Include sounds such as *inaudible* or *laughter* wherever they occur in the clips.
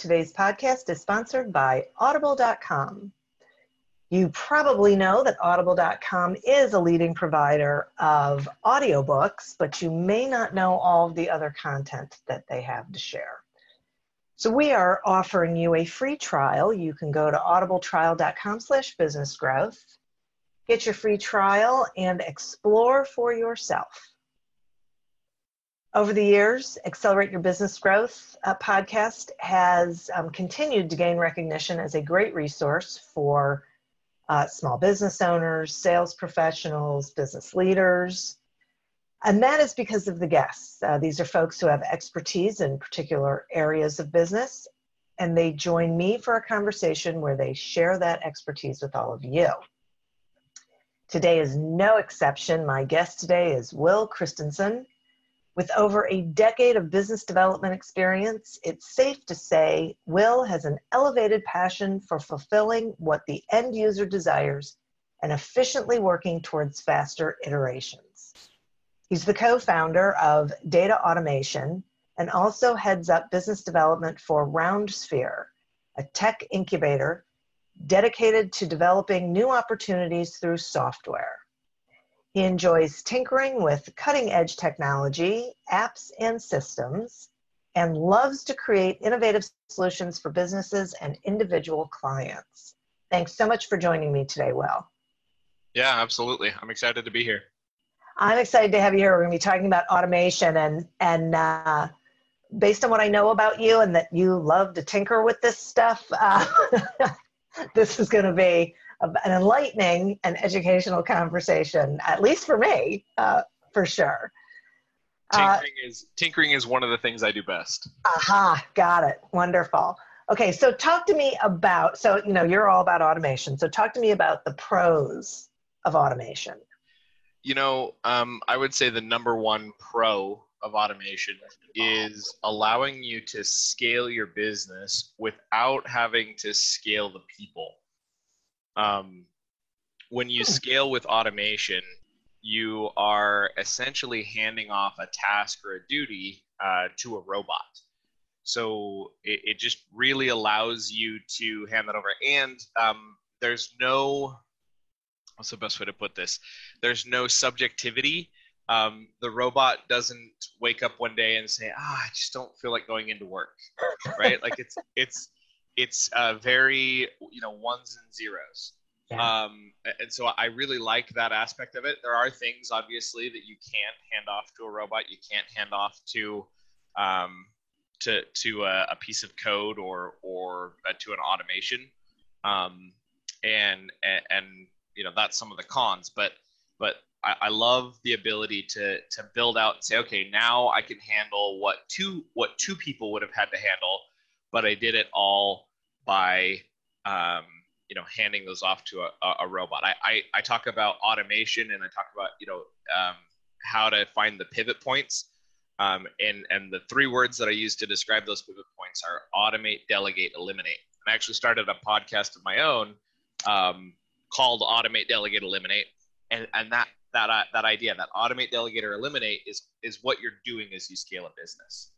Today's podcast is sponsored by Audible.com. You probably know that Audible.com is a leading provider of audiobooks, but you may not know all of the other content that they have to share. So we are offering you a free trial. You can go to audibletrial.com slash business growth, get your free trial, and explore for yourself. Over the years, Accelerate Your Business Growth uh, podcast has um, continued to gain recognition as a great resource for uh, small business owners, sales professionals, business leaders. And that is because of the guests. Uh, these are folks who have expertise in particular areas of business, and they join me for a conversation where they share that expertise with all of you. Today is no exception. My guest today is Will Christensen. With over a decade of business development experience, it's safe to say Will has an elevated passion for fulfilling what the end user desires and efficiently working towards faster iterations. He's the co founder of DataAutomation and also heads up business development for RoundSphere, a tech incubator dedicated to developing new opportunities through software. He enjoys tinkering with cutting edge technology, apps, and systems, and loves to create innovative solutions for businesses and individual clients. Thanks so much for joining me today, Will. Yeah, absolutely. I'm excited to be here. I'm excited to have you here. We're going to be talking about automation and and uh, based on what I know about you and that you love to tinker with this stuff, uh, *laughs* this is going to be an enlightening and educational conversation, at least for me, uh, for sure. Uh, tinkering uh, is tinkering is one of the things I do best. Aha, got it. Wonderful. Okay, so talk to me about so you know you're all about automation. So talk to me about the pros of automation. You know, um, I would say the number one pro of automation is allowing you to scale your business without having to scale the people um, when you hmm. scale with automation, you are essentially handing off a task or a duty uh, to a robot. So it, it, just really allows you to hand that over. And um, there's no, what's the best way to put this? There's no subjectivity. Um, the robot doesn't wake up one day and say, "Ah, I just don't feel like going into work," right? like it's it's it's uh, very you know ones and zeros. Yeah. Um, and so I really like that aspect of it. There are things obviously that you can't hand off to a robot. You can't hand off to um, to to a, a, piece of code or or uh, to an automation. Um, and, and and you know that's some of the cons, but but I, I love the ability to to build out and say, okay, now I can handle what two what two people would have had to handle, but I did it all by um, you know handing those off to a, a robot. I, I, I talk about automation and I talk about you know um, how to find the pivot points. Um, and and the three words that I use to describe those pivot points are automate, delegate, eliminate. And I actually started a podcast of my own um, called Automate, Delegate, Eliminate, and and that that uh, that idea that automate, delegate, or eliminate is is what you're doing as you scale a business.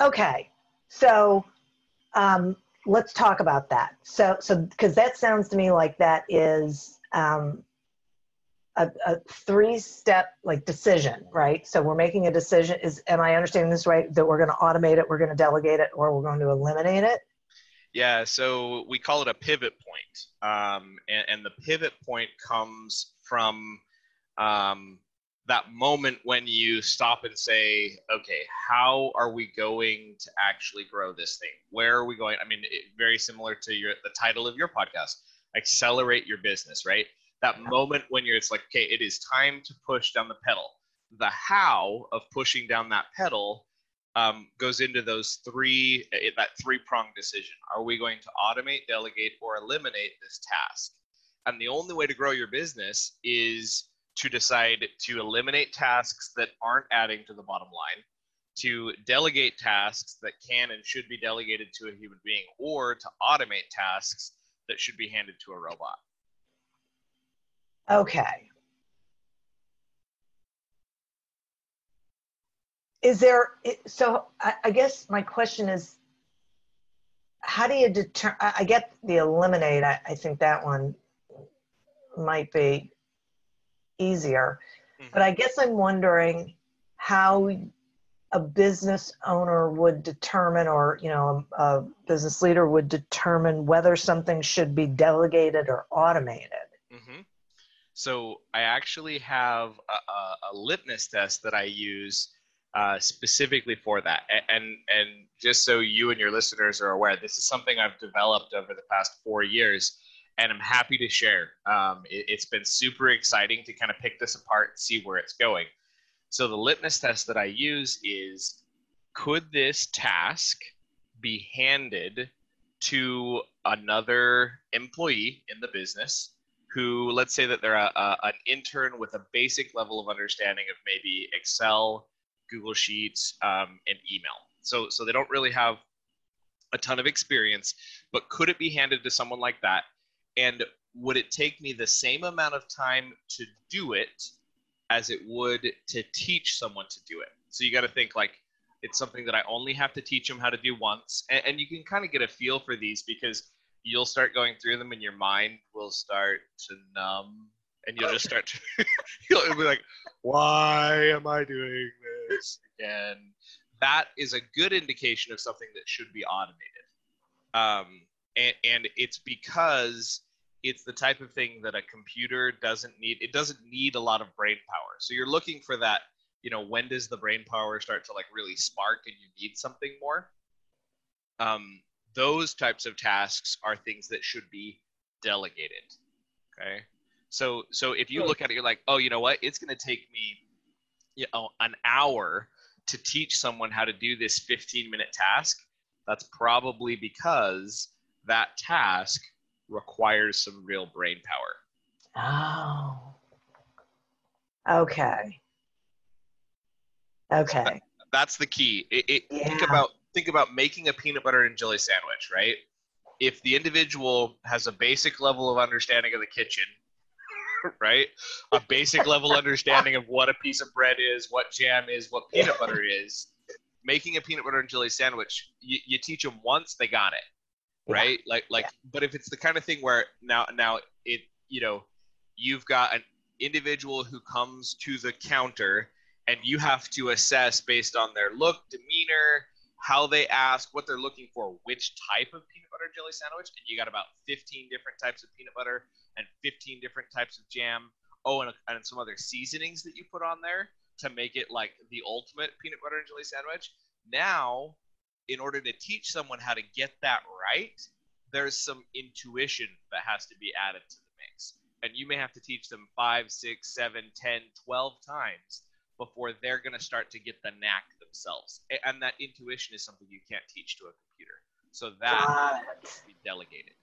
Okay, so um, let's talk about that. So so because that sounds to me like that is um, a, a three step like decision, right? So we're making a decision. Is am I understanding this right? That we're going to automate it, we're going to delegate it, or we're going to eliminate it. Yeah, so we call it a pivot point. Um, and, and, the pivot point comes from um, that moment when you stop and say, okay, how are we going to actually grow this thing? Where are we going? I mean, it, very similar to your the title of your podcast, accelerate your business, right? That moment when you're, it's like, okay, it is time to push down the pedal. The how of pushing down that pedal um, goes into those three eh, that three prong decision. Are we going to automate, delegate, or eliminate this task? And the only way to grow your business is to decide to eliminate tasks that aren't adding to the bottom line, to delegate tasks that can and should be delegated to a human being, or to automate tasks that should be handed to a robot. Okay. is there so I, guess my question is how do you deter i get the eliminate I, I think that one might be easier mm-hmm. but i guess i'm wondering how a business owner would determine or you know a, a business leader would determine whether something should be delegated or automated mm-hmm. so i actually have a, a, a litmus test that i use uh, specifically for that. And, and just so you and your listeners are aware, this is something I've developed over the past four years, and I'm happy to share. Um, it, has been super exciting to kind of pick this apart and see where it's going. So the litmus test that I use is: Could this task be handed to another employee in the business? Who, let's say that they're a, a, an intern with a basic level of understanding of maybe Excel, Google Sheets, um, and email. So, so they don't really have a ton of experience, but could it be handed to someone like that? And would it take me the same amount of time to do it as it would to teach someone to do it? So you got to think like it's something that I only have to teach them how to do once. And, and you can kind of get a feel for these because you'll start going through them and your mind will start to numb and you'll just start to *laughs* you'll be like why am i doing this again that is a good indication of something that should be automated um, and, and it's because it's the type of thing that a computer doesn't need it doesn't need a lot of brain power so you're looking for that you know when does the brain power start to like really spark and you need something more um, those types of tasks are things that should be delegated okay so so if you look at it, you're like, oh, you know what? It's going to take me, you know, an hour to teach someone how to do this 15 minute task. That's probably because that task requires some real brain power. Oh. Okay. Okay. That, that's the key. It, it, yeah. Think about think about making a peanut butter and jelly sandwich, right? If the individual has a basic level of understanding of the kitchen *laughs* right? A basic level understanding of what a piece of bread is, what jam is, what peanut butter is. Making a peanut butter and jelly sandwich, you, you teach them once, they got it, right? Yeah. Like, like, yeah. but if it's the kind of thing where now, now it, you know, you've got an individual who comes to the counter and you have to assess based on their look, demeanor, how they ask, what they're looking for, which type of peanut butter jelly sandwich, and you got about 15 different types of peanut butter and 15 different types of jam. Oh, and, and some other seasonings that you put on there to make it like the ultimate peanut butter and jelly sandwich. Now, in order to teach someone how to get that right, there's some intuition that has to be added to the mix. and you may have to teach them five, six, seven, ten, twelve times before they're going to start to get the knack themselves. And that intuition is something you can't teach to a computer. So that Got has to be delegated.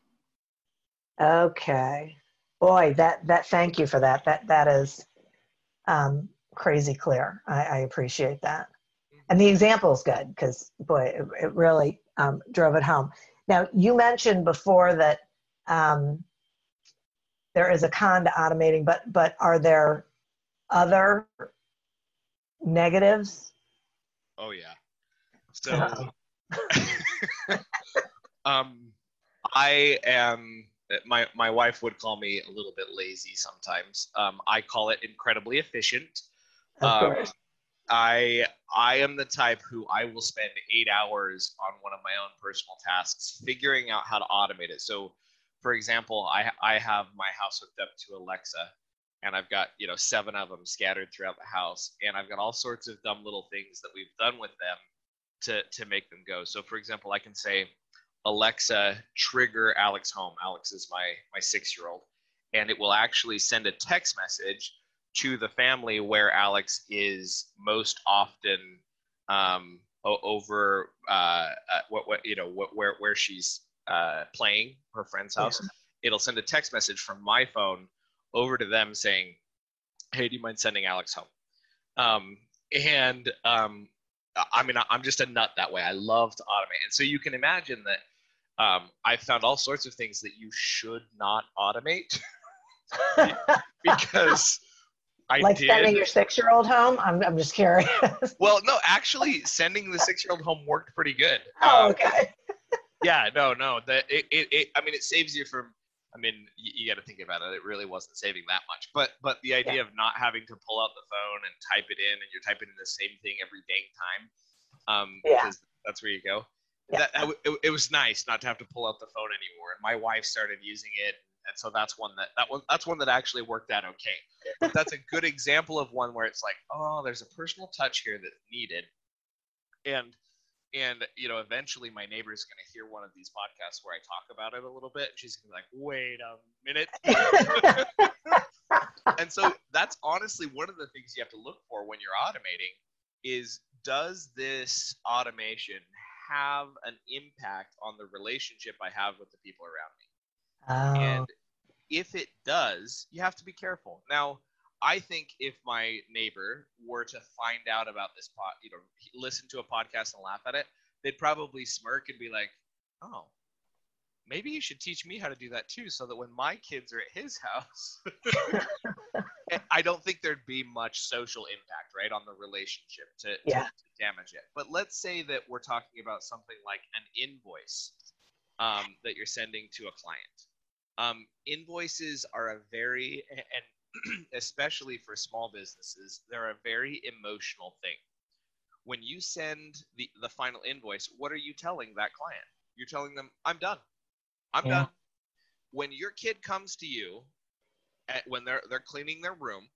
Okay. Boy, that that thank you for that. That that is um, crazy clear. I, I appreciate that. And the example is good because boy, it, it really um, drove it home. Now you mentioned before that um, there is a con to automating, but but are there other negatives? Oh yeah. So *laughs* um I am my my wife would call me a little bit lazy sometimes. Um, I call it incredibly efficient. Of Um, course. I I am the type who I will spend eight hours on one of my own personal tasks figuring out how to automate it. So, for example, I I have my house hooked up to Alexa, and I've got you know seven of them scattered throughout the house, and I've got all sorts of dumb little things that we've done with them to to make them go. So, for example, I can say, Alexa, trigger Alex home. Alex is my my six year old, and it will actually send a text message to the family where Alex is most often um, over uh, uh, what what you know what, where where she's uh, playing her friend's house. It'll send a text message from my phone over to them saying, "Hey, do you mind sending Alex home?" Um, and um, I mean, I'm just a nut that way. I love to automate, and so you can imagine that um, I found all sorts of things that you should not automate *laughs* *laughs* because I like did. sending your six-year-old home. I'm I'm just curious. *laughs* Well, no, actually, sending the six-year-old home worked pretty good. oh, Um, okay. *laughs* yeah, no, no. That it, it, it, I mean, it saves you from. I mean, you, you got to think about it. It really wasn't saving that much, but but the idea of not having to pull out the phone and type it in, and you're typing in the same thing every dang time, um, Yeah. because that's where you go. Yeah. That, that it, it was nice not to have to pull out the phone anymore, and my wife started using it, and so that's one that that one that's one that actually worked out okay. But that's a good example of one where it's like, oh, there's a personal touch here that's needed, and and you know eventually my neighbor is going to hear one of these podcasts where i talk about it a little bit and she's going to be like wait a minute. *laughs* And so that's honestly one of the things you have to look for when you're automating is does this automation have an impact on the relationship i have with the people around me oh, and if it does, you have to be careful. Now, I think if my neighbor were to find out about this pod, you know, listen to a podcast and laugh at it, they'd probably smirk and be like, "Oh, maybe you should teach me how to do that too, so that when my kids are at his house, *laughs* I don't think there'd be much social impact, right, on the relationship to, to- to damage it. But let's say that we're talking about something like an invoice um, that you're sending to a client. Um, invoices are a very, and *clears throat* especially for small businesses, they're a very emotional thing. When you send the, the final invoice, what are you telling that client? You're telling them, I'm done. I'm Yeah. done. When your kid comes to you, at, when they're they're cleaning their room,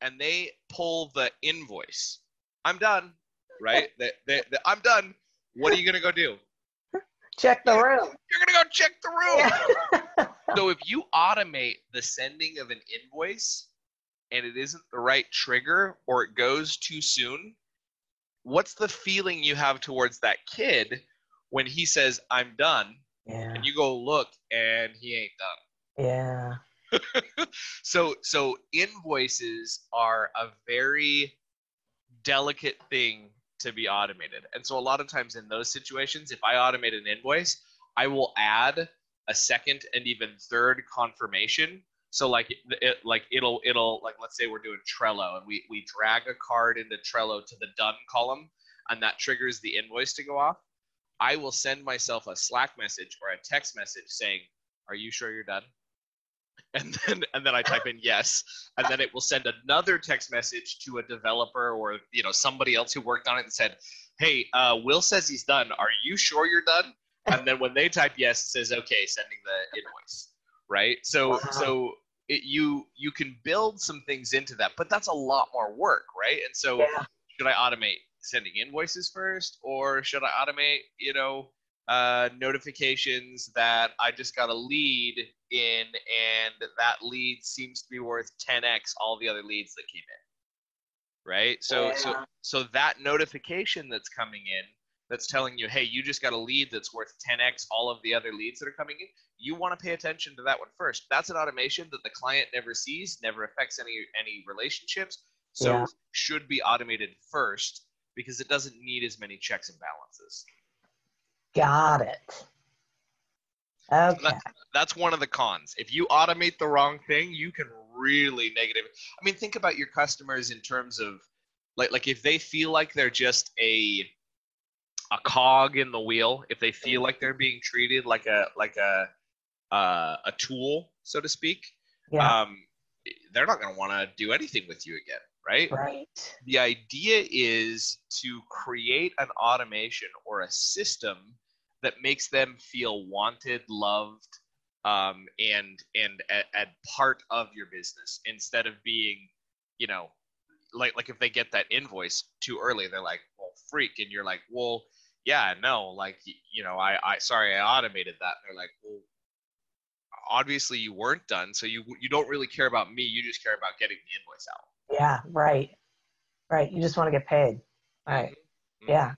and they pull the invoice, I'm done. Right? they, they, they, I'm done. What are you gonna go do? *laughs* check the room. You're gonna go check the room. Yeah. *laughs* So if you automate the sending of an invoice and it isn't the right trigger or it goes too soon, what's the feeling you have towards that kid when he says, I'm done, yeah. and you go look and he ain't done? Yeah. *laughs* So so invoices are a very delicate thing to be automated. And so a lot of times in those situations, if I automate an invoice, I will add a second and even third confirmation. So like it, like it'll it'll like let's say we're doing Trello and we we drag a card into Trello to the done column and that triggers the invoice to go off. I will send myself a Slack message or a text message saying, "Are you sure you're done?" *laughs* And then and then I type in yes, and then it will send another text message to a developer or you know somebody else who worked on it and said, "Hey, uh, Will says he's done. Are you sure you're done?" And then when they type yes, it says, "Okay, sending the invoice." Right? So Wow. so it, you you can build some things into that, but that's a lot more work, right? And so Yeah. should I automate sending invoices first, or should I automate, you know, uh, notifications that I just got a lead in, and that lead seems to be worth 10x all the other leads that came in. Right. So so so that notification that's coming in that's telling you, hey, you just got a lead that's worth 10x all of the other leads that are coming in. You want to pay attention to that one first. That's an automation that the client never sees, never affects any any relationships. So Yeah. should be automated first because it doesn't need as many checks and balances. Got it. Okay. That's one of the cons. If you automate the wrong thing, you can really negative. I mean, think about your customers in terms of like like if they feel like they're just a a cog in the wheel, if they feel like they're being treated like a like a uh, a tool, so to speak, Yeah. um, they're not going to want to do anything with you again, right? right. the idea is to create an automation or a system that makes them feel wanted loved um, and and a, a part of your business instead of being you know like like if they get that invoice too early they're like well freak and you're like well yeah no like you know i i sorry i automated that and they're like well obviously you weren't done so you you don't really care about me you just care about getting the invoice out Yeah. Right. Right. You just want to get paid. Right. Mhm. Yeah.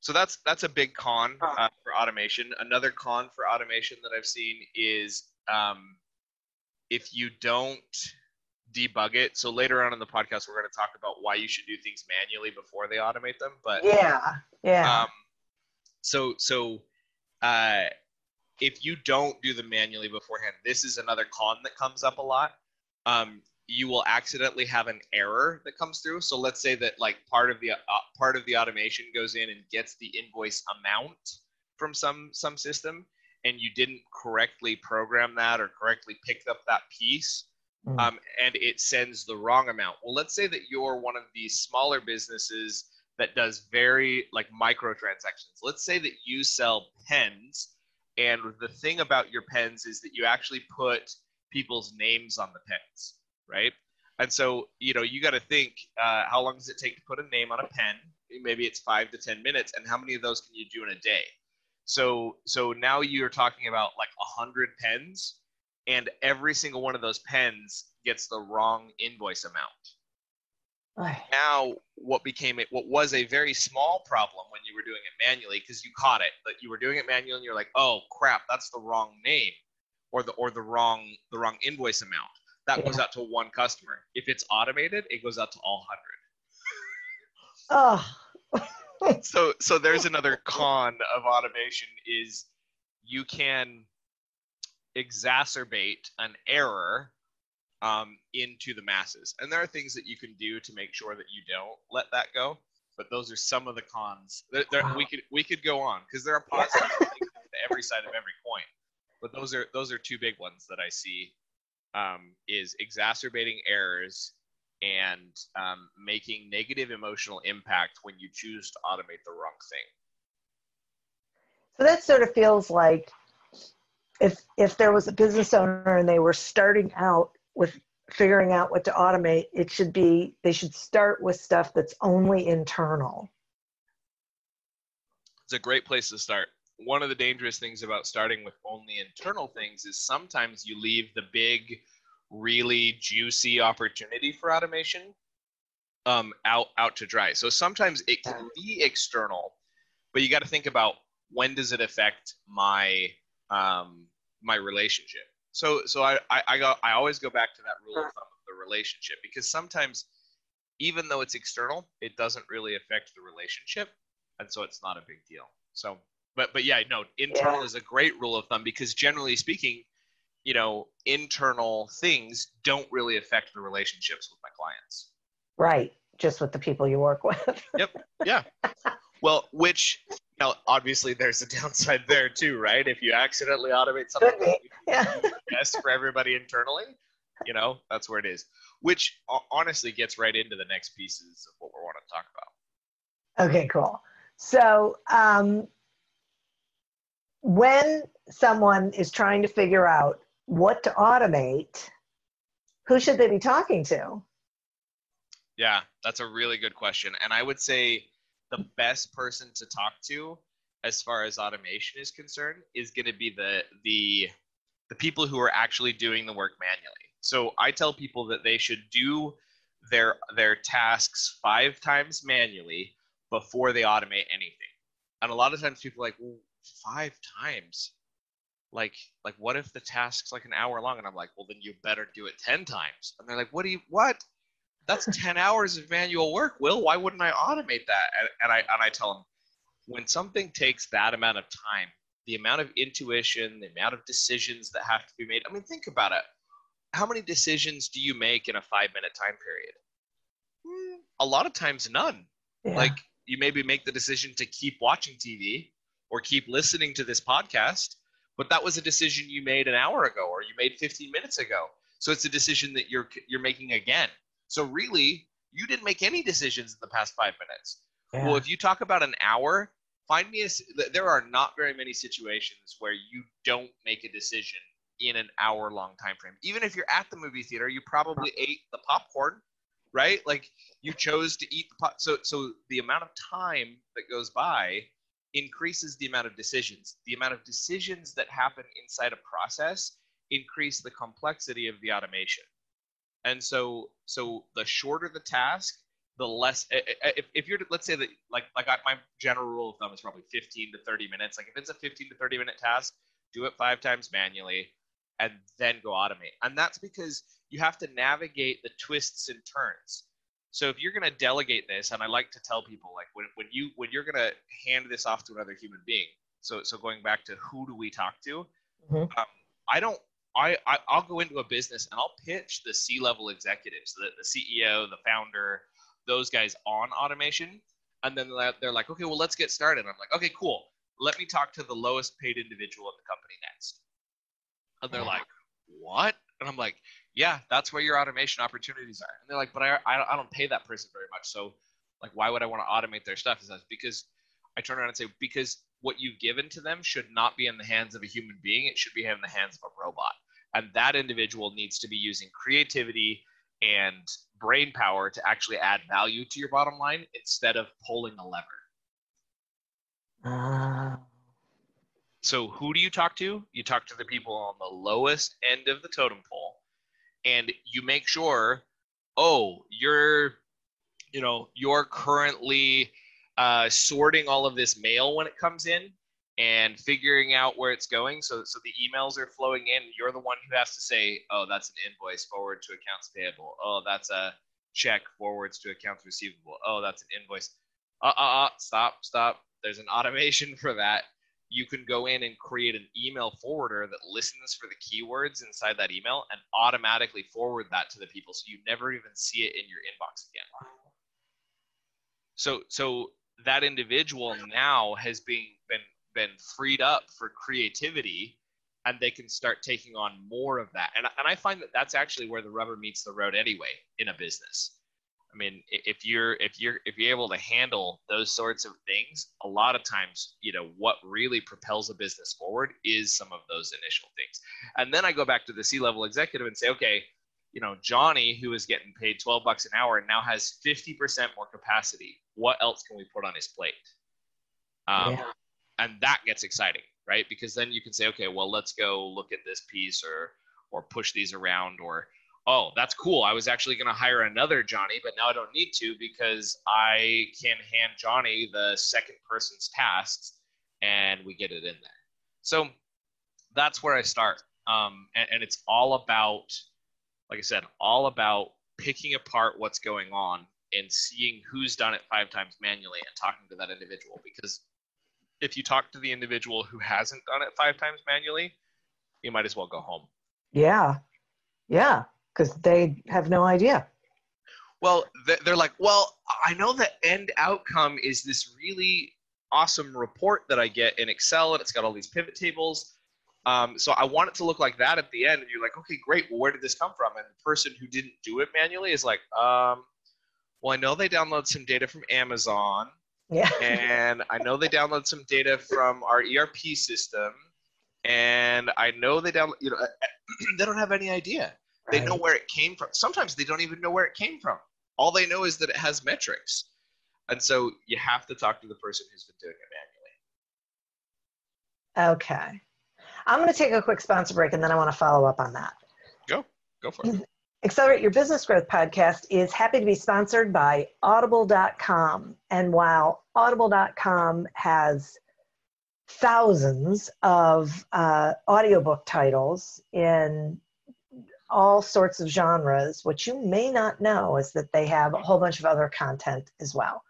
So that's that's a big con uh, for automation. Another con for automation that I've seen is um, if you don't debug it. So later on in the podcast, we're going to talk about why you should do things manually before they automate them. But Yeah. Yeah. um, so so uh, if you don't do them manually beforehand, this is another con that comes up a lot. Um, you will accidentally have an error that comes through. So let's say that like part of the uh, part of the automation goes in and gets the invoice amount from some some system, and you didn't correctly program that or correctly picked up that piece Mm. um, and it sends the wrong amount. Well, let's say that you're one of these smaller businesses that does very like microtransactions. Let's say that you sell pens, and the thing about your pens is that you actually put people's names on the pens, right? And so, you know, you got to think uh, how long does it take to put a name on a pen? Maybe it's five to 10 minutes. And how many of those can you do in a day? So, so now you're talking about like a hundred pens and every single one of those pens gets the wrong invoice amount. Now, what became it, what was a very small problem when you were doing it manually, because you caught it, but you were doing it manually, and you're like, oh crap, that's the wrong name, or the or the wrong the wrong invoice amount. That goes out to one customer. If it's automated, it goes out to all hundred. Oh. *laughs* so so there's another *laughs* con of automation is you can exacerbate an error um, into the masses. And there are things that you can do to make sure that you don't let that go but those are some of the cons. There, there, we could we could go on because there are positives to every side of every coin. But those are those are two big ones that i see um, is exacerbating errors and um, making negative emotional impact when you choose to automate the wrong thing. So that sort of feels like if if there was a business owner and they were starting out with figuring out what to automate, it should be they should start with stuff that's only internal. It's a great place to start. One of the dangerous things about starting with only internal things is sometimes you leave the big, really juicy opportunity for automation um, out out to dry. So sometimes it can be external, but you got to think about when does it affect my um, my relationship. So so I I I, go, I always go back to that rule of thumb of the relationship because sometimes even though it's external, it doesn't really affect the relationship, and so it's not a big deal. So but but yeah, no, internal Yeah. is a great rule of thumb because generally speaking, you know, internal things don't really affect the relationships with my clients. Right. Just with the people you work *laughs* with. Yep yeah. Well, which you know, obviously there's a downside there too, right? If you accidentally automate something. Yeah. best for everybody internally, you know, that's where it is. Which honestly gets right into the next pieces of what we want to talk about. Okay, cool. So, um, when someone is trying to figure out what to automate, who should they be talking to? Yeah, that's a really good question. And I would say the best person to talk to as far as automation is concerned is going to be the the the people who are actually doing the work manually. So I tell people that they should do their their tasks five times manually before they automate anything. And a lot of times people like, well, five times. Like, like what if the task's like an hour long? And I'm like, well, then you better do it ten times. And they're like, what do you what? That's ten hours of manual work. Will, why wouldn't I automate that? And, and I and I tell them, when something takes that amount of time, the amount of intuition, the amount of decisions that have to be made. I mean, think about it. How many decisions do you make in a five minute time period? Hmm, a lot of times, none. Yeah. Like, you maybe make the decision to keep watching TV or keep listening to this podcast, but that was a decision you made an hour ago or you made 15 minutes ago. So it's a decision that you're you're making again. So really, you didn't make any decisions in the past 5 minutes. Yeah. Well, if you talk about an hour, find me a. there are not very many situations where you don't make a decision in an hour long time frame. Even if you're at the movie theater, you probably ate the popcorn, right? Like you chose to eat the pop so so the amount of time that goes by increases the amount of decisions. The amount of decisions that happen inside a process increase the complexity of the automation. And so so the shorter the task, the less i- i- if, if you're let's say that like like I, my general rule of thumb is probably 15 to 30 minutes. Like if it's a 15 to 30 minute task do it five times manually and then go automate. And that's because you have to navigate the twists and turns. So if you're going to delegate this and i like to tell people like when, when you when you're going to hand this off to another human being so so going back to who do we talk to Mhm. um, i don't I, I i'll go into a business and i'll pitch the c level executives the, the ceo the founder those guys on automation. And then they're- like okay well let's get started. I'm like okay cool. Let me talk to the lowest paid individual in the company next. And they're uh-huh. like what? And i'm like yeah that's where your automation opportunities are. And they're like but i, I, don't- I don't pay that person very much so like why would i want to automate their stuff? Is that because i turn around and say because what you've given to them should not be in the hands of a human being. It should be in the hands of a robot and that individual needs to be using creativity and brain power to actually add value to your bottom line instead of pulling a lever. Ah, so who do you talk to? You talk to the people on the lowest end of the totem pole and you make sure oh you're you know you're currently uh, sorting all of this mail when it comes in and figuring out where it's going. So so the emails are flowing in. You're the one who has to say oh that's an invoice forward to accounts payable. Oh that's a check forwards to accounts receivable. Oh that's an invoice. Uh uh, uh stop stop. There's an *laughs* automation for that. You can go in and create an email forwarder that listens for the keywords inside that email and automatically forward that to the people. So you never even see it in your inbox again. So so that individual now has been been been freed up for creativity and they can start taking on more of that. And, and i find that that's actually where the rubber meets the road anyway in a business. I mean if you're if you're if you're able to handle those sorts of things a lot of times you know what really propels a business forward is some of those initial things. And then i go back to the c level executive and say okay you know johnny who is getting paid 12 bucks an hour and now has 50% more capacity. What else can we put on his plate? Um, Yeah. And that gets exciting right? Because then you can say okay well let's go look at this piece or or push these around or oh that's cool. I was actually going to hire another johnny but now i don't need to because i can hand johnny the second person's tasks and we get it in there. So that's where i start. Um, and, and it's all about like i said all about picking apart what's going on and seeing who's done it five times manually and talking to that individual because if you talk to the individual who hasn't done it five times manually, you might as well go home. yeah. Yeah. Because they have no idea. Well, they're like, well, I know the end outcome is this really awesome report that I get in Excel, and it's got all these pivot tables. Um, so I want it to look like that at the end. And you're like, okay, great. Well, where did this come from? And the person who didn't do it manually is like, um, well, I know they download some data from Amazon. Yeah. *laughs* and I know they download some data from our ERP system, and I know they download. You know, uh, *clears throat* they don't have any idea. They know where it came from. Sometimes they don't even know where it came from. All they know is that it has metrics, and so you have to talk to the person who's been doing it manually. Okay. I'm going to take a quick sponsor break and then I want to follow up on that. Go, go for it. *laughs* Accelerate Your Business Growth podcast is happy to be sponsored by Audible.com. And while Audible.com has thousands of uh, audiobook titles in all sorts of genres, what you may not know is that they have a whole bunch of other content as well.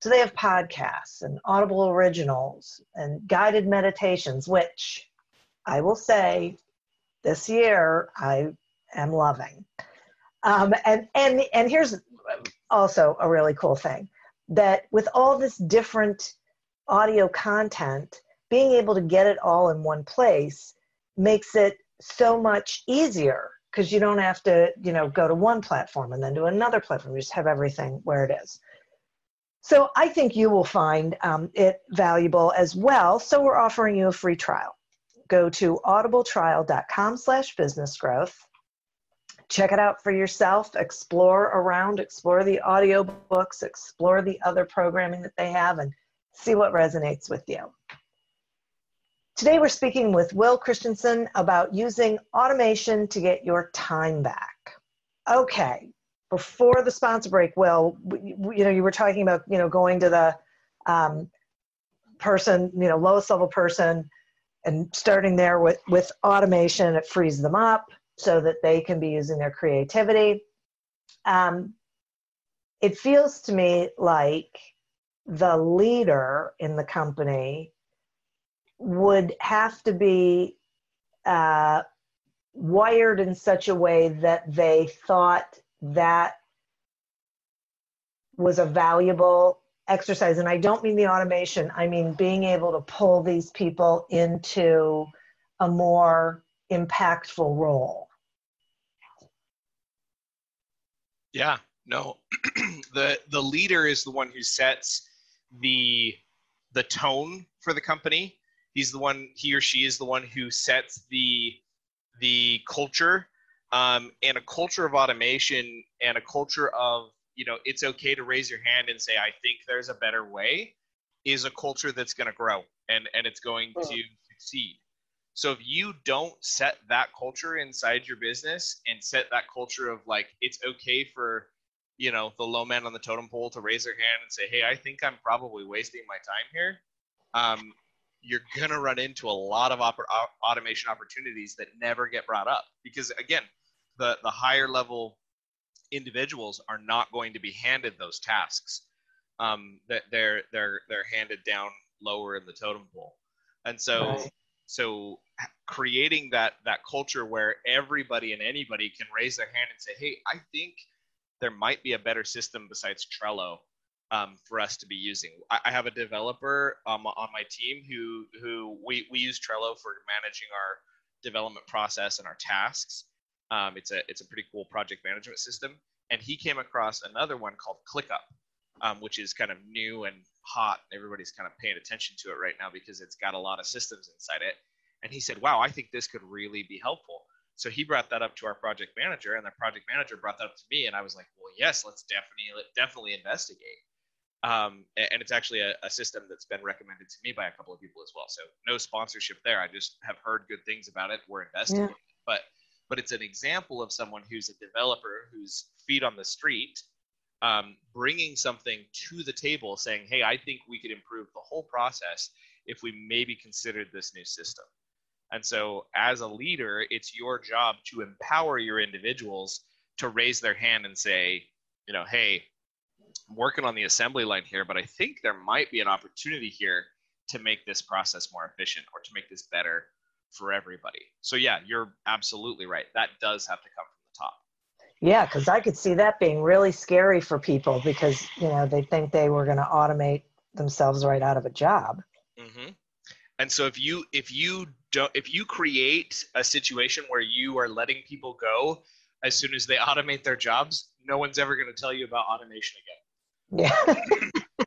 So they have podcasts and Audible originals and guided meditations, which I will say this year I am loving. Um, and and and here's also a really cool thing that with all this different audio content, being able to get it all in one place makes it so much easier because you don't have to you know go to one platform and then to another platform. You just have everything where it is. So I think you will find um, it valuable as well. So we're offering you a free trial. Go to audibletrial.com slash business growth check it out for yourself. Explore around. Explore the audio books explore the other programming that they have and see what resonates with you. Today we're speaking with will christensen about using automation to get your time back. Okay before the sponsor break will you know you were talking about you know going to the um, person you know lowest level person and starting there with with automation. It frees them up so that they can be using their creativity. Um, it feels to me like the leader in the company would have to be uh, wired in such a way that they thought that was a valuable exercise. And I don't mean the automation, I mean being able to pull these people into a more impactful role. Yeah, no. *clears throat* the the leader is the one who sets the the tone for the company. He's the one he or she is the one who sets the the culture um, and a culture of automation and a culture of you know it's okay to raise your hand and say I think there's a better way is a culture that's going to grow and and it's going to succeed. So if you don't set that culture inside your business and set that culture of like it's okay for you know the low man on the totem pole to raise their hand and say, "Hey, I think I'm probably wasting my time here," um, you're gonna run into a lot of op- automation opportunities that never get brought up because again, the the higher level individuals are not going to be handed those tasks. Um, that they're they're they're handed down lower in the totem pole, and so. Right so creating that that culture where everybody and anybody can raise their hand and say hey i think there might be a better system besides trello um, for us to be using. I, I have a developer um, on my team who who we, we use trello for managing our development process and our tasks. Um, it's a it's a pretty cool project management system. And he came across another one called clickup um, which is kind of new and hot and everybody's kind of paying attention to it right now because it's got a lot of systems inside it. And he said wow i think this could really be helpful. So he brought that up to our project manager and the project manager brought that up to me and i was like well yes let's definitely definitely investigate. Um, and it's actually a, a, system that's been recommended to me by a couple of people as well. So no sponsorship there. I just have heard good things about it. We're investigating yeah. but but it's an example of someone who's a developer who's feet on the street um, bringing something to the table saying, hey, I think we could improve the whole process if we maybe considered this new system. And so, as a leader, it's your job to empower your individuals to raise their hand and say, you know, hey, I'm working on the assembly line here, but I think there might be an opportunity here to make this process more efficient or to make this better for everybody. So, yeah, you're absolutely right. That does have to come from the top. Yeah, because I could see that being really scary for people because you know they think they were going to automate themselves right out of a job. Mm-hmm. And so if you if you don't if you create a situation where you are letting people go as soon as they automate their jobs, no one's ever going to tell you about automation again. Yeah. *laughs*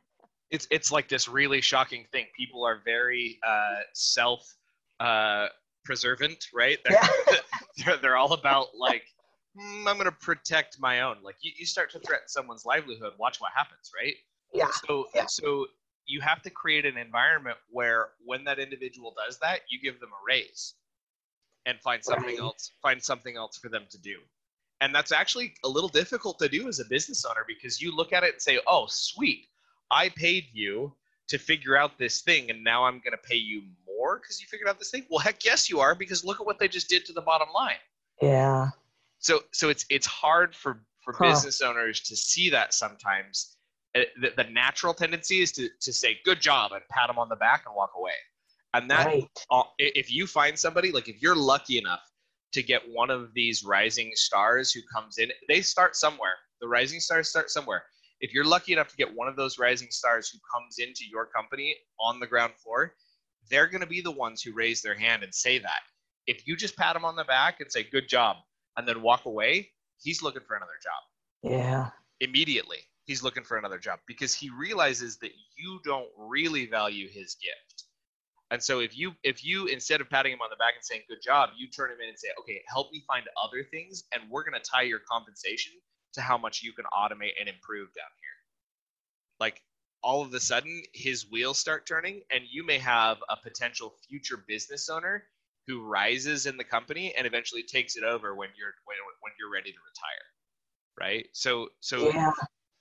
it's it's like this really shocking thing. People are very uh, self uh, preservant, right? They're, yeah. *laughs* they're, they're all about like mm, I'm going to protect my own. Like you, you start to threaten someone's livelihood, watch what happens, right? Yeah. So yeah. so you have to create an environment where when that individual does that, you give them a raise and find something Right. else find something else for them to do. And that's actually a little difficult to do as a business owner because you look at it and say, "Oh, sweet. I paid you to figure out this thing and now I'm going to pay you more cuz you figured out this thing." Well, heck yes you are because look at what they just did to the bottom line Yeah. So so it's it's hard for for Huh. business owners to see that sometimes. Uh, the, the natural tendency is to to say good job and pat them on the back and walk away. And that right. uh, if you find somebody like if you're lucky enough to get one of these rising stars who comes in they start somewhere. The rising stars start somewhere. If you're lucky enough to get one of those rising stars who comes into your company on the ground floor they're going to be the ones who raise their hand and say that. If you just pat them on the back and say good job and then walk away he's looking for another job. Yeah. immediately he's looking for another job because he realizes that you don't really value his gift. And so if you if you instead of patting him on the back and saying good job you turn him in and say okay help me find other things and we're going to tie your compensation to how much you can automate and improve down here. Like all of a sudden his wheels start turning and you may have a potential future business owner who rises in the company and eventually takes it over when you're when, when you're ready to retire right? So so Yeah.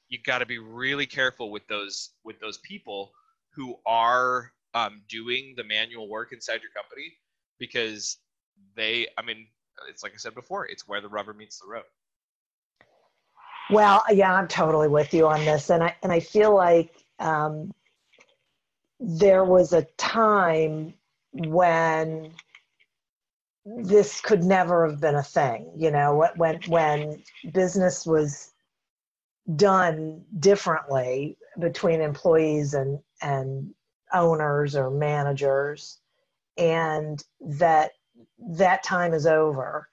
you got to be really careful with those with those people who are um, doing the manual work inside your company because they i mean it's like i said before it's where the rubber meets the road. Well, yeah, I'm totally with you on this, and I and I feel like um, there was a time when this could never have been a thing. You know, wh- when when business was done differently between employees and and owners or managers, and that that time is over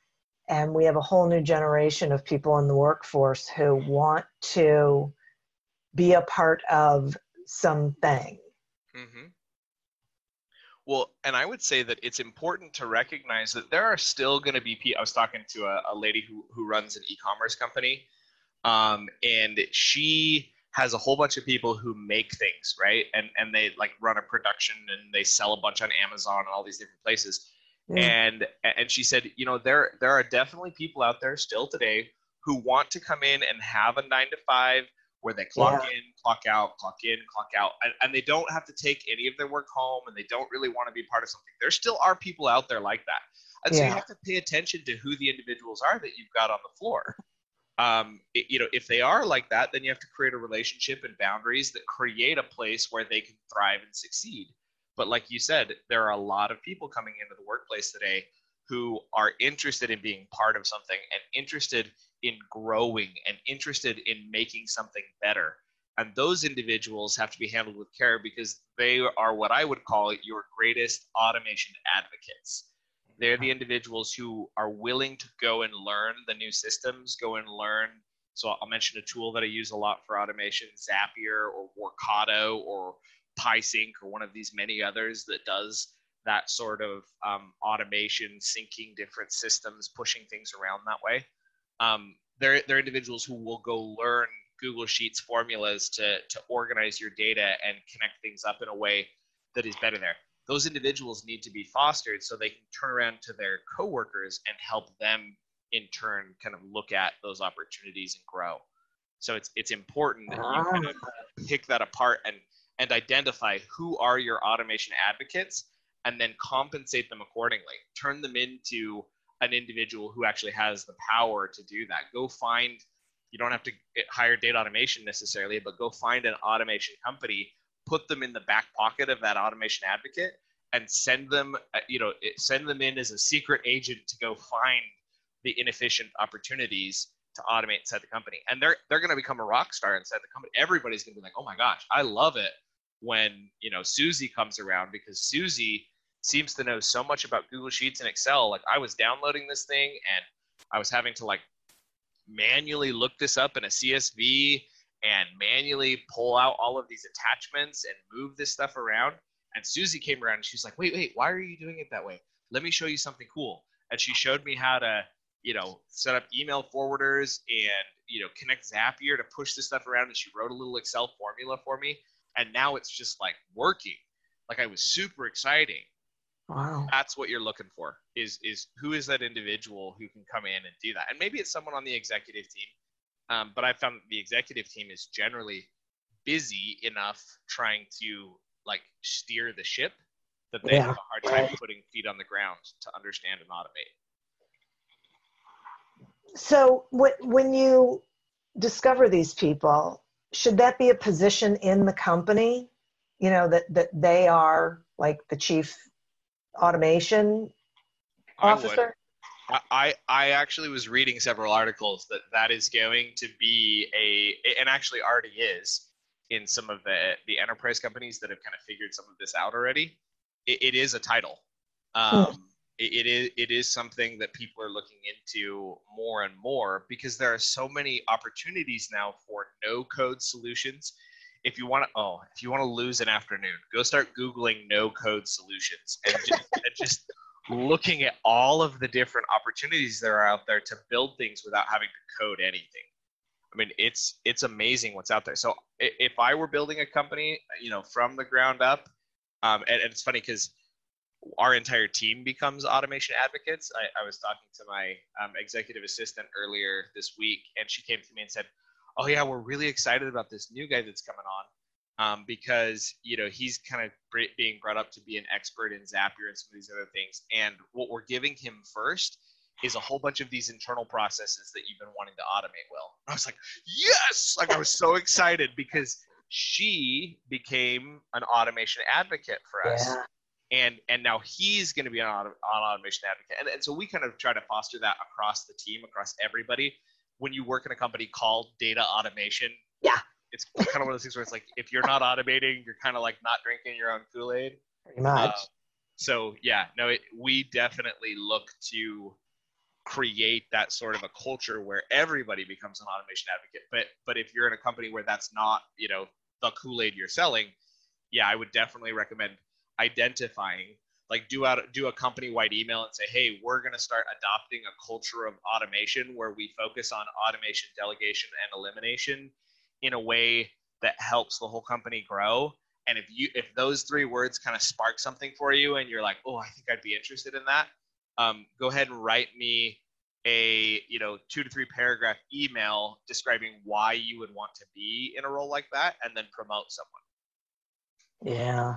and we have a whole new generation of people in the workforce who want to be a part of something. Mm-hmm. Well, and I would say that it's important to recognize that there are still going to be people. I was talking to a, a lady who, who runs an e commerce company, um, and she has a whole bunch of people who make things, right? And, and they like run a production and they sell a bunch on Amazon and all these different places. And and she said, you know, there there are definitely people out there still today who want to come in and have a nine to five where they clock in, clock out, clock in, clock out, and, and they don't have to take any of their work home and they don't really want to be part of something. There still are people out there like that. And so you have to pay attention to who the individuals are that you've got on the floor. Um, it- you know, if they are like that, then you have to create a relationship and boundaries that create a place where they can thrive and succeed. But like you said, there are a lot of people coming into the workplace today who are interested in being part of something and interested in growing and interested in making something better. And those individuals have to be handled with care because they are what I would call your greatest automation advocates. They're the individuals who are willing to go and learn the new systems, go and learn. So I'll mention a tool that I use a lot for automation, Zapier or Workato or PieSync or one of these many others that does that sort of um, automation, syncing different systems, pushing things around that way. Um, they're, they're individuals who will go learn Google Sheets formulas to, to organize your data and connect things up in a way that is better there. Those individuals need to be fostered so they can turn around to their coworkers and help them in turn kind of look at those opportunities and grow. So it's it's important that you kind of pick that apart and and identify who are your automation advocates and then compensate them accordingly. Turn them into an individual who actually has the power to do that. Go find you don't have to hire DataAutomation necessarily, but go find an automation company, put them in the back pocket of that automation advocate, and send them, uh, you know, send them in as a secret agent to go find the inefficient opportunities to automate inside the company. And they're they're going to become a rock star inside the company. Everybody's going to be like, oh my gosh, I love it when you know Susie comes around because Susie seems to know so much about Google Sheets and Excel. Like I was downloading this thing and I was having to like manually look this up in a CSV and manually pull out all of these attachments and move this stuff around. And Susie came around and she's like, wait, wait, why are you doing it that way? Let me show you something cool. And she showed me how to, you know, set up email forwarders and, you know, connect Zapier to push this stuff around. And she wrote a little Excel formula for me. and now it's just like working. Like I was super exciting. Wow. That's what you're looking for. Is is who is that individual who can come in and do that? And maybe it's someone on the executive team. Um, but I found the executive team is generally busy enough trying to like steer the ship that they Yeah. have a hard time putting feet on the ground to understand and automate. So wh- when you discover these people, should that be a position in the company? You know that that they are like the chief automation officer. I, I I actually was reading several articles that that is going to be a and actually already is in some of the the enterprise companies that have kind of figured some of this out already. It, it is a title. Um, it, it is it is something that people are looking into more and more because there are so many opportunities now for no code solutions. If you want to oh if you want to lose an afternoon, go start googling no code solutions and just, *laughs* and just looking at all of the different opportunities that are out there to build things without having to code anything. I mean, it's it's amazing what's out there. So if I were building a company, you know, from the ground up, um, and, and it's funny because our entire team becomes automation advocates. I, I was talking to my um, executive assistant earlier this week, and she came to me and said, "Oh yeah, we're really excited about this new guy that's coming on." um, because you know he's kind of being brought up to be an expert in Zapier and some of these other things. And what we're giving him first is a whole bunch of these internal processes that you've been wanting to automate. Well, I was like, yes! Like I was so excited because she became an automation advocate for us. Yeah. And, and now he's going to be an, auto, an automation advocate. And, and so we kind of try to foster that across the team, across everybody. When you work in a company called DataAutomation, Yeah. it's kind of one of those things where it's like if you're not automating, you're kind of like not drinking your own Kool Aid. Pretty much. Uh, so yeah, no, it, we definitely look to create that sort of a culture where everybody becomes an automation advocate. But but if you're in a company where that's not you know the Kool Aid you're selling, yeah, I would definitely recommend identifying like do out do a company wide email and say hey we're going to start adopting a culture of automation where we focus on automation delegation and elimination in a way that helps the whole company grow and if you if those three words kind of spark something for you and you're like oh i think i'd be interested in that um, go ahead and write me a you know two to three paragraph email describing why you would want to be in a role like that and then promote someone Yeah.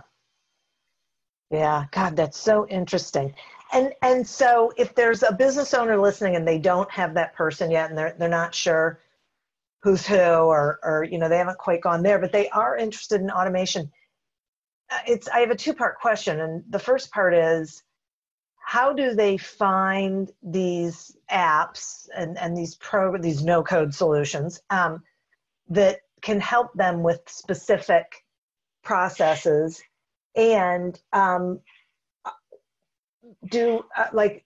Yeah, God, that's so interesting. And and so if there's a business owner listening and they don't have that person yet and they're they're not sure who's who or or you know they haven't quite gone there, but they are interested in automation. uh, It's I have a two-part question and the first part is how do they find these apps and, and these pro these no code solutions um, that can help them with specific processes and um, do uh, like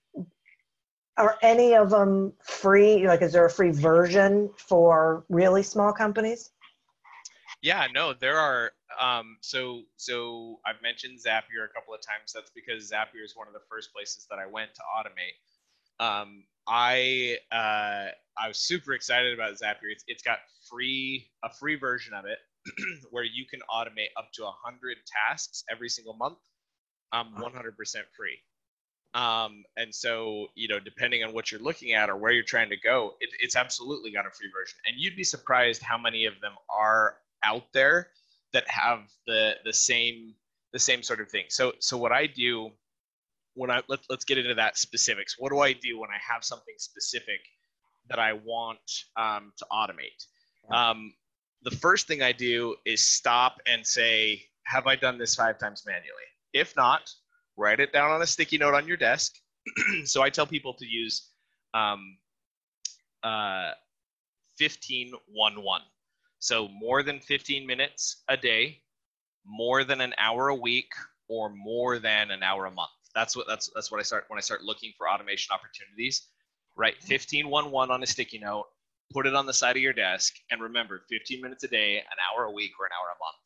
are any of them free like is there a free version for really small companies Yeah, no, there are. Um, so, so I've mentioned Zapier a couple of times. That's because Zapier is one of the first places that I went to automate. Um, I uh, I was super excited about Zapier. It's, it's got free a free version of it *clears throat* where you can automate up to hundred tasks every single month. Um, 100% free. Um, and so, you know, depending on what you're looking at or where you're trying to go, it, it's absolutely got a free version. And you'd be surprised how many of them are out there that have the the same the same sort of thing. So so what I do when I let, let's get into that specifics. What do I do when I have something specific that I want um, to automate? Um, the first thing I do is stop and say, have I done this five times manually? If not, write it down on a sticky note on your desk. *clears throat* so I tell people to use um, uh, 15 1 1. So more than 15 minutes a day, more than an hour a week, or more than an hour a month. That's what that's that's what I start when I start looking for automation opportunities. Write 15 1 1 on a sticky note, put it on the side of your desk, and remember 15 minutes a day, an hour a week, or an hour a month.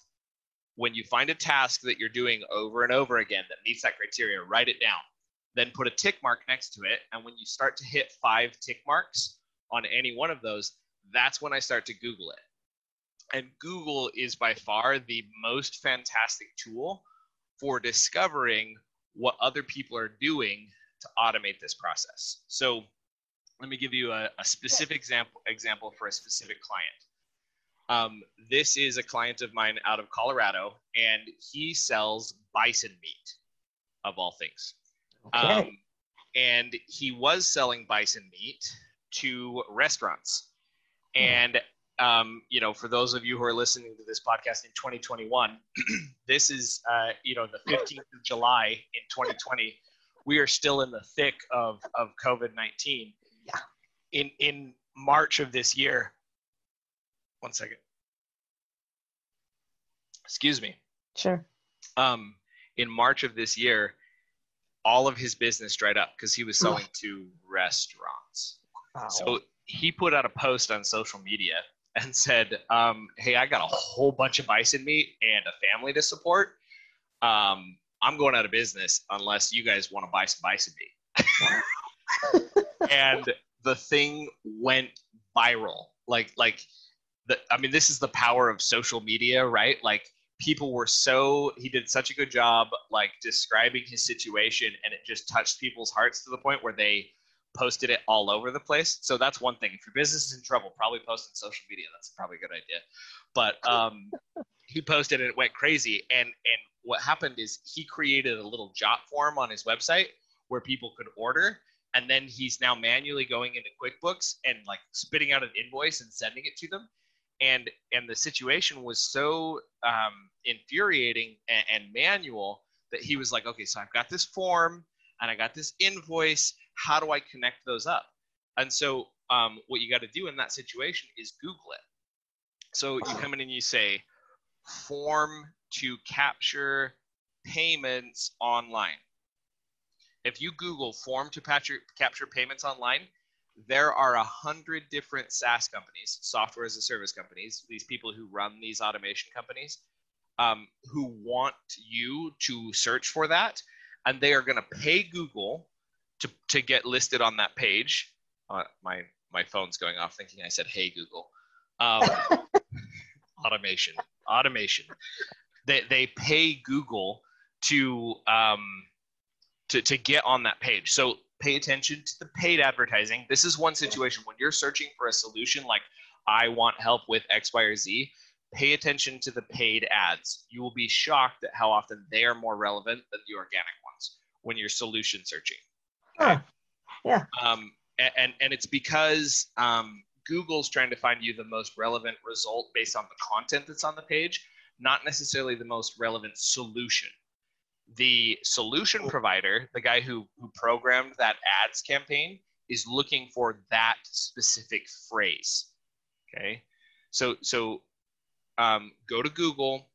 When you find a task that you're doing over and over again that meets that criteria, write it down. Then put a tick mark next to it. And when you start to hit five tick marks on any one of those, that's when I start to Google it. And Google is by far the most fantastic tool for discovering what other people are doing to automate this process. So let me give you a, a specific example example for a specific client. Um, this is a client of mine out of Colorado, and he sells bison meat, of all things. Okay. Um, and he was selling bison meat to restaurants. And um, you know, for those of you who are listening to this podcast in 2021, *clears throat* this is uh, you know the 15th of July in 2020. We are still in the thick of of COVID 19. In in March of this year. One second. Excuse me. Sure. Um, in March of this year, all of his business dried up because he was selling to restaurants. Wow. So he put out a post on social media and said, um, "Hey, I got a whole bunch of bison meat and a family to support. Um, I'm going out of business unless you guys want to buy some bison meat." *laughs* and the thing went viral. Like, like the, I mean, this is the power of social media, right? Like people were so he did such a good job like describing his situation and it just touched people's hearts to the point where they posted it all over the place. So that's one thing. If your business is in trouble probably post on social media. That's probably a good idea. But um, *laughs* he posted it, it went crazy. And and what happened is he created a little JotForm on his website where people could order and then he's now manually going into quickbooks and like spitting out an invoice and sending it to them. And and the situation was so um, infuriating and, and manual that he was like okay so i've got this form and i got this invoice. How do i connect those up? And so um, what you got to do in that situation is google it. So you come in and you say form to capture payments online if you google form to capture, capture payments online there are a hundred different SaaS companies, software as a service companies, these people who run these automation companies, um, who want you to search for that, and they are going to pay Google to, to get listed on that page. Uh, my my phone's going off, thinking I said, "Hey Google." Um, *laughs* automation, automation. They they pay Google to um, to to get on that page. So pay attention to the paid advertising. This is one situation when you're searching for a solution like I want help with X, Y, or Z. Pay attention to the paid ads. You will be shocked at how often they are more relevant than the organic ones when you're solution searching. Huh. Yeah. Um, and and it's because um, Google's trying to find you the most relevant result based on the content that's on the page, not necessarily the most relevant solution the solution provider, the guy who, who programmed that ads campaign, is looking for that specific phrase. Okay, so so um, go to Google,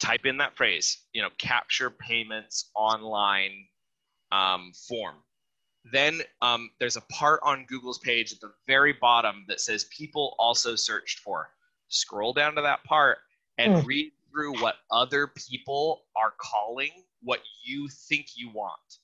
type in that phrase. You know, capture payments online um, form. Then um, there's a part on Google's page at the very bottom that says people also searched for. Scroll down to that part and Mm. read through what other people are calling what you think you want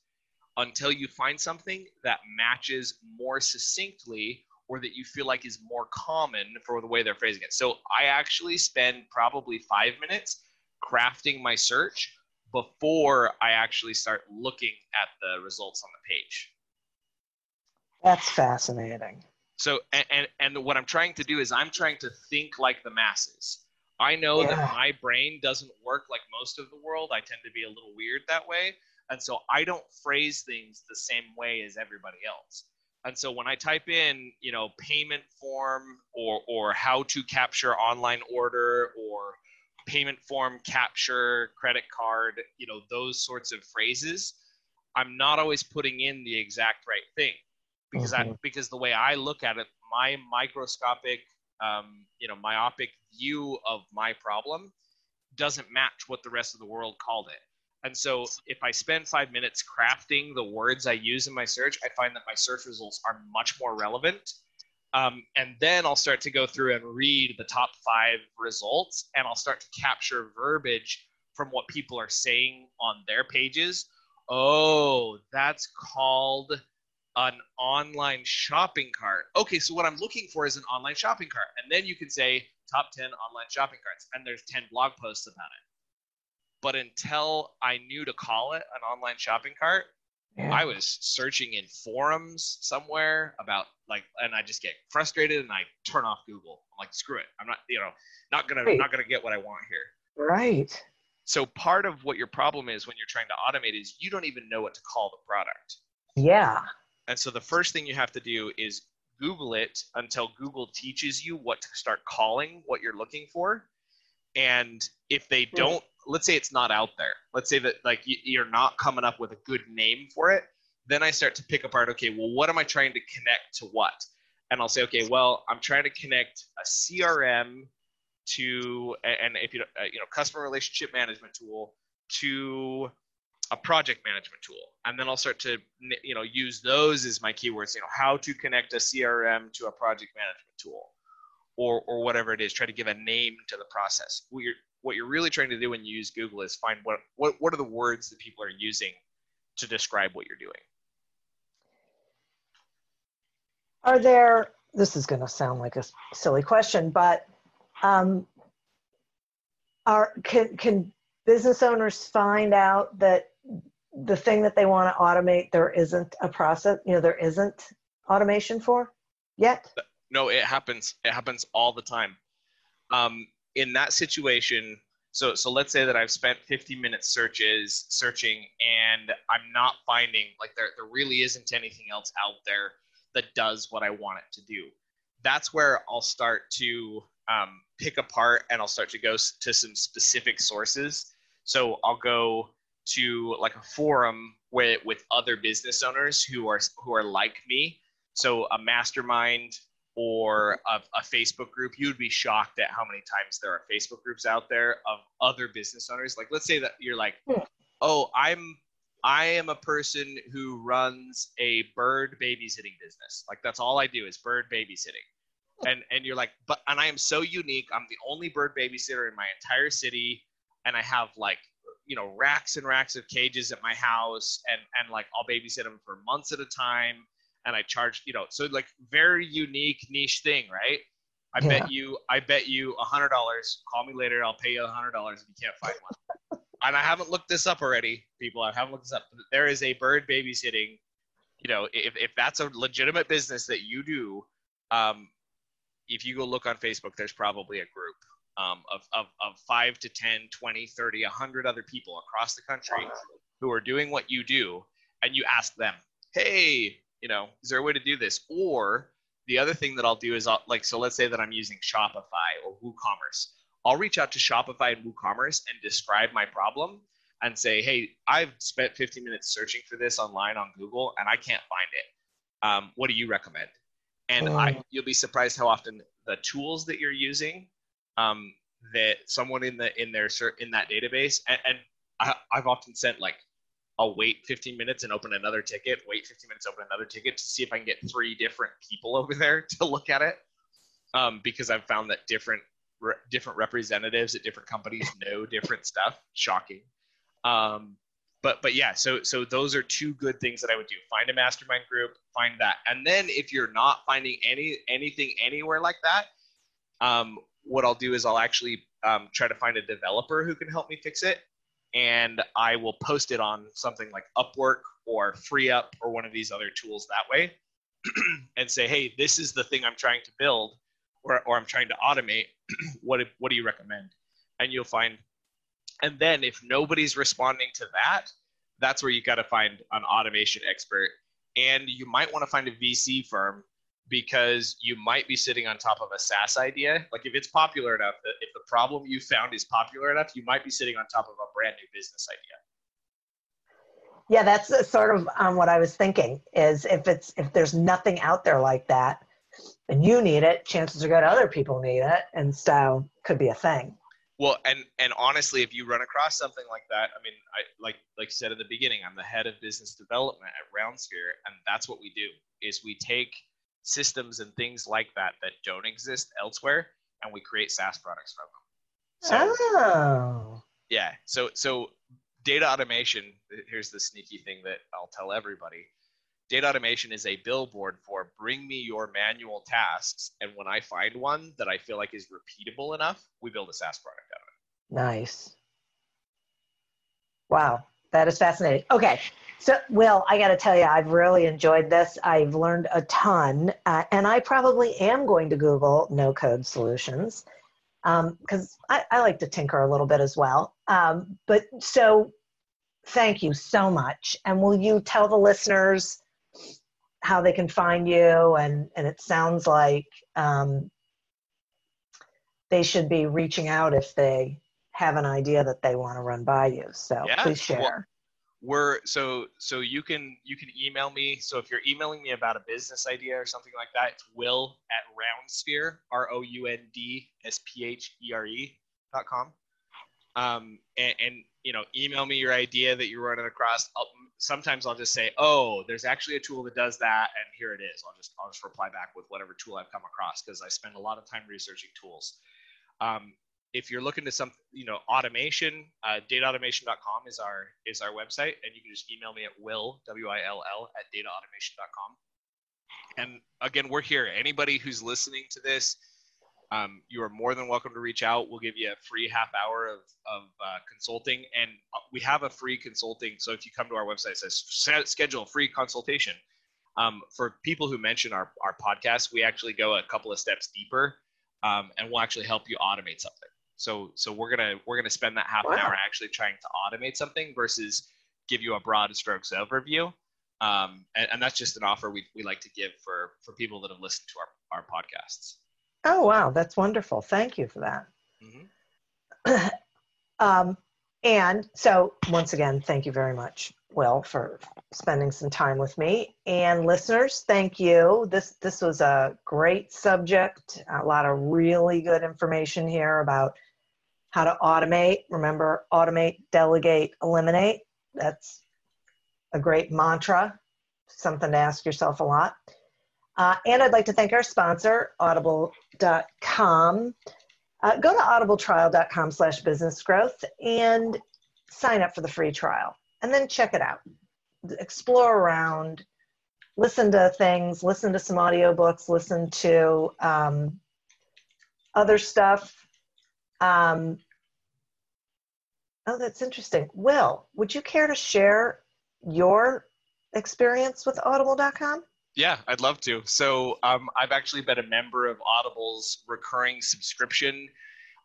until you find something that matches more succinctly or that you feel like is more common for the way they're phrasing it. So I actually spend probably five minutes crafting my search before I actually start looking at the results on the page. That's fascinating. So and, and and what I'm trying to do is I'm trying to think like the masses. I know Yeah. that my brain doesn't work like most of the world. I tend to be a little weird that way. And so I don't phrase things the same way as everybody else. And so when I type in, you know, payment form or or how to capture online order or payment form capture credit card, you know, those sorts of phrases, I'm not always putting in the exact right thing because I Mhm. because the way I look at it, my microscopic, um, you know, myopic view of my problem doesn't match what the rest of the world called it. And so if I spend five minutes crafting the words I use in my search, I find that my search results are much more relevant. Um, and then I'll start to go through and read the top five results, and I'll start to capture verbiage from what people are saying on their pages. Oh, that's called an online shopping cart. Okay, so what I'm looking for is an online shopping cart. And then you can say top 10 online shopping carts, and there's 10 blog posts about it. But until I knew to call it an online shopping cart, Yeah. I was searching in forums somewhere about like, and I just get frustrated and I turn off Google. I'm like, screw it. I'm not, you know, not gonna, Right. not gonna get what I want here. Right. So part of what your problem is when you're trying to automate is you don't even know what to call the product. Yeah. And so the first thing you have to do is Google it until Google teaches you what to start calling what you're looking for. And if they don't, let's say it's not out there. Let's say that like you're not coming up with a good name for it. Then I start to pick apart. Okay, well, what am I trying to connect to what? And I'll say, okay, well, I'm trying to connect a CRM to, and if you uh, you know, customer relationship management tool to a project management tool. And then i'll start to you know use those as my keywords you know how to connect a crm to a project management tool or or whatever it is try to give a name to the process. What you're what you're really trying to do when you use google is find what what, what are the words that people are using to describe what you're doing. Are there, this is going to sound like a silly question, but um, are, can, can business owners find out that the thing that they want to automate, there isn't a process, you know, there isn't automation for yet? no it happens it happens all the time. Um, in that situation so so let's say that i've spent 50 minute searches searching and i'm not finding like there, there really isn't anything else out there that does what i want it to do. That's where i'll start to um, pick apart and i'll start to go to some specific sources. So i'll go to like a forum with with other business owners who are who are like me so a mastermind or a, a Facebook group, you'd be shocked at how many times there are Facebook groups out there of other business owners. Like, let's say that you're like, Hmm. oh, I'm, I am a person who runs a bird babysitting business. Like, that's all I do is bird babysitting. And and you're like, but and I am so unique. I'm the only bird babysitter in my entire city, and I have like, you know, racks and racks of cages at my house, and and like I'll babysit them for months at a time and I charge, you know, so like very unique niche thing, right? I Yeah. bet you, I bet you a hundred dollars. Call me later. I'll pay you a hundred dollars if you can't find one. *laughs* and I haven't looked this up already, people. I haven't looked this up. There is a bird babysitting. You know, if if that's a legitimate business that you do, um, if you go look on Facebook, there's probably a group um, of, of, of 5 to 10, 20, 30, 100 other people across the country who are doing what you do. And you ask them, hey, you know, is there a way to do this? Or the other thing that I'll do is I'll, like, so let's say that I'm using Shopify or WooCommerce. I'll reach out to Shopify and WooCommerce and describe my problem and say, hey, I've spent 15 minutes searching for this online on Google and I can't find it. Um, what do you recommend? And I, Mm. you'll be surprised how often the tools that you're using um, that someone in the in their in that database and, and I, I've often sent like I'll wait 15 minutes and open another ticket, wait 15 minutes, open another ticket to see if I can get three different people over there *laughs* to look at it. Um, because I've found that different re- different representatives at different companies *laughs* know different stuff. Shocking. Um, but but yeah, so so those are two good things that I would do. Find a mastermind group, find that, and then if you're not finding any anything anywhere like that, um, what I'll do is I'll actually um, try to find a developer who can help me fix it and I will post it on something like Upwork or FreeUp or one of these other tools that way *clears throat* and say, hey, this is the thing I'm trying to build or, or I'm trying to automate. *clears throat* what, what do you recommend? And you'll find, and then if nobody's responding to that, that's where you got to find an automation expert. And you might want to find a VC firm because you might be sitting on top of a SaaS idea. Like if it's popular enough, if the problem you found is popular enough, you might be sitting on top of a brand new business idea. Yeah, that's sort of um, what I was thinking. Is if it's if there's nothing out there like that, and you need it, chances are good other people need it, and so could be a thing. Well, and and honestly, if you run across something like that, I mean, I like like you said in the beginning, I'm the head of business development at RoundSphere, and that's what we do is we take systems and things like that that don't exist elsewhere, and we create SaaS products from them. So oh, yeah, so so DataAutomation. Here's the sneaky thing that I'll tell everybody. DataAutomation is a billboard for bring me your manual tasks. And when I find one that I feel like is repeatable enough, we build a SaaS product out of it. Nice. Wow, that is fascinating. Okay, so Will, I got to tell you, I've really enjoyed this. I've learned a ton, uh, and I probably am going to Google no code solutions because um, I, I, like to tinker a little bit as well. Um, but so, thank you so much. And will you tell the listeners how they can find you? And and it sounds like um, they should be reaching out if they have an idea that they want to run by you. So yeah. please share. Well, we're so so you can you can email me. So if you're emailing me about a business idea or something like that, it's will at roundsphere r o u n d s p h e r e dot com. Um, and, and you know, email me your idea that you're running across. I'll, sometimes I'll just say, oh, there's actually a tool that does that, and here it is. I'll just I'll just reply back with whatever tool I've come across because I spend a lot of time researching tools. Um, if you're looking to some, you know, automation, uh, dataautomation.com is our is our website, and you can just email me at will w i l l at dataautomation.com. And again, we're here. Anybody who's listening to this, um, you are more than welcome to reach out. We'll give you a free half hour of, of uh, consulting, and uh, we have a free consulting. So if you come to our website, it says schedule a free consultation. Um, for people who mention our, our podcast, we actually go a couple of steps deeper, um, and we'll actually help you automate something. So so we're gonna we're gonna spend that half wow. an hour actually trying to automate something versus give you a broad strokes overview. Um, and, and that's just an offer we, we like to give for for people that have listened to our, our podcasts. Oh wow, that's wonderful. Thank you for that. Mm-hmm. *clears throat* um, and so once again, thank you very much, Will, for spending some time with me. And listeners, thank you. This this was a great subject. A lot of really good information here about how to automate. Remember, automate, delegate, eliminate. That's a great mantra, something to ask yourself a lot. Uh, and I'd like to thank our sponsor, audible.com. Uh, go to audibletrial.com slash business growth and sign up for the free trial and then check it out. Explore around, listen to things, listen to some audiobooks, listen to um, other stuff. Um, Oh, that's interesting. Will, would you care to share your experience with audible.com? Yeah, I'd love to. So, um, I've actually been a member of Audible's recurring subscription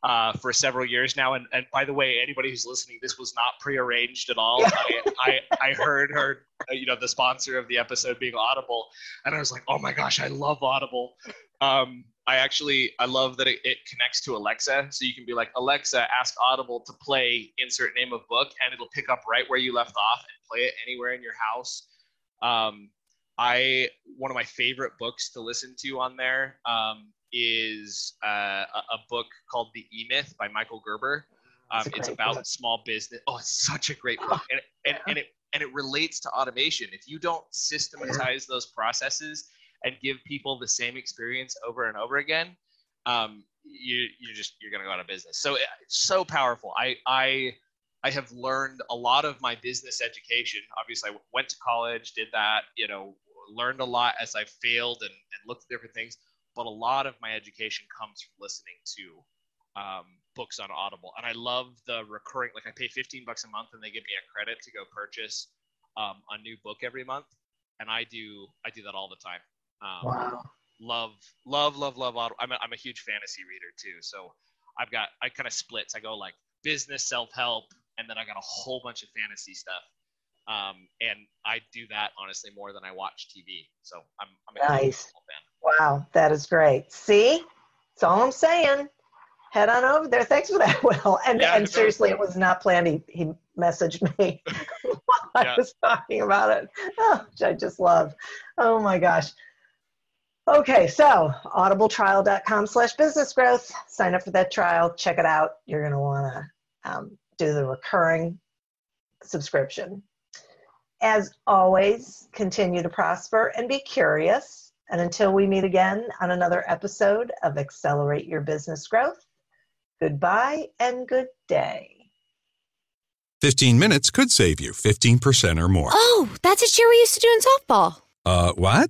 uh, for several years now. And, and by the way, anybody who's listening, this was not prearranged at all. I, I, I heard her, uh, you know, the sponsor of the episode being Audible, and I was like, oh my gosh, I love Audible. Um, I actually I love that it, it, connects to Alexa, so you can be like Alexa, ask Audible to play insert name of book, and it'll pick up right where you left off and play it anywhere in your house. Um, I one of my favorite books to listen to on there um, is uh, a, a, book called The E Myth by Michael Gerber. Um, it's about book. small business. Oh, it's such a great book, and, and, and it and it relates to automation. If you don't systematize those processes and give people the same experience over and over again, um, you you just you're gonna go out of business. So it's so powerful. I I I have learned a lot of my business education. Obviously, I went to college, did that, you know, learned a lot as I failed and, and looked at different things. But a lot of my education comes from listening to um, books on Audible, and I love the recurring. Like I pay 15 bucks a month, and they give me a credit to go purchase um, a new book every month, and I do I do that all the time. Um, wow. Love, love, love, love. I'm a, I'm a huge fantasy reader too. So I've got, I kind of splits. I go like business, self help, and then I got a whole bunch of fantasy stuff. Um, and I do that honestly more than I watch TV. So I'm, I'm a nice. fan. Wow, that is great. See, that's all I'm saying. Head on over there. Thanks for that, *laughs* Will. And yeah, and seriously, it was not planned. He he messaged me *laughs* while yeah. I was talking about it, oh, *laughs* which I just love. Oh my gosh. Okay, so audibletrial.com slash business growth. Sign up for that trial. Check it out. You're going to want to um, do the recurring subscription. As always, continue to prosper and be curious. And until we meet again on another episode of Accelerate Your Business Growth, goodbye and good day. 15 minutes could save you 15% or more. Oh, that's a cheer we used to do in softball. Uh, what?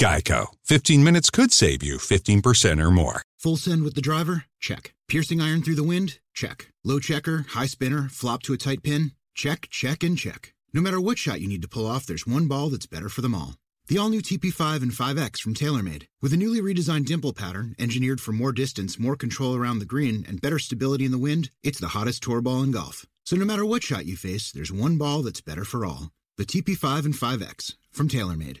Geico. 15 minutes could save you 15% or more. Full send with the driver? Check. Piercing iron through the wind? Check. Low checker, high spinner, flop to a tight pin? Check, check, and check. No matter what shot you need to pull off, there's one ball that's better for them all. The all new TP5 and 5X from TaylorMade. With a newly redesigned dimple pattern, engineered for more distance, more control around the green, and better stability in the wind, it's the hottest tour ball in golf. So no matter what shot you face, there's one ball that's better for all. The TP5 and 5X from TaylorMade.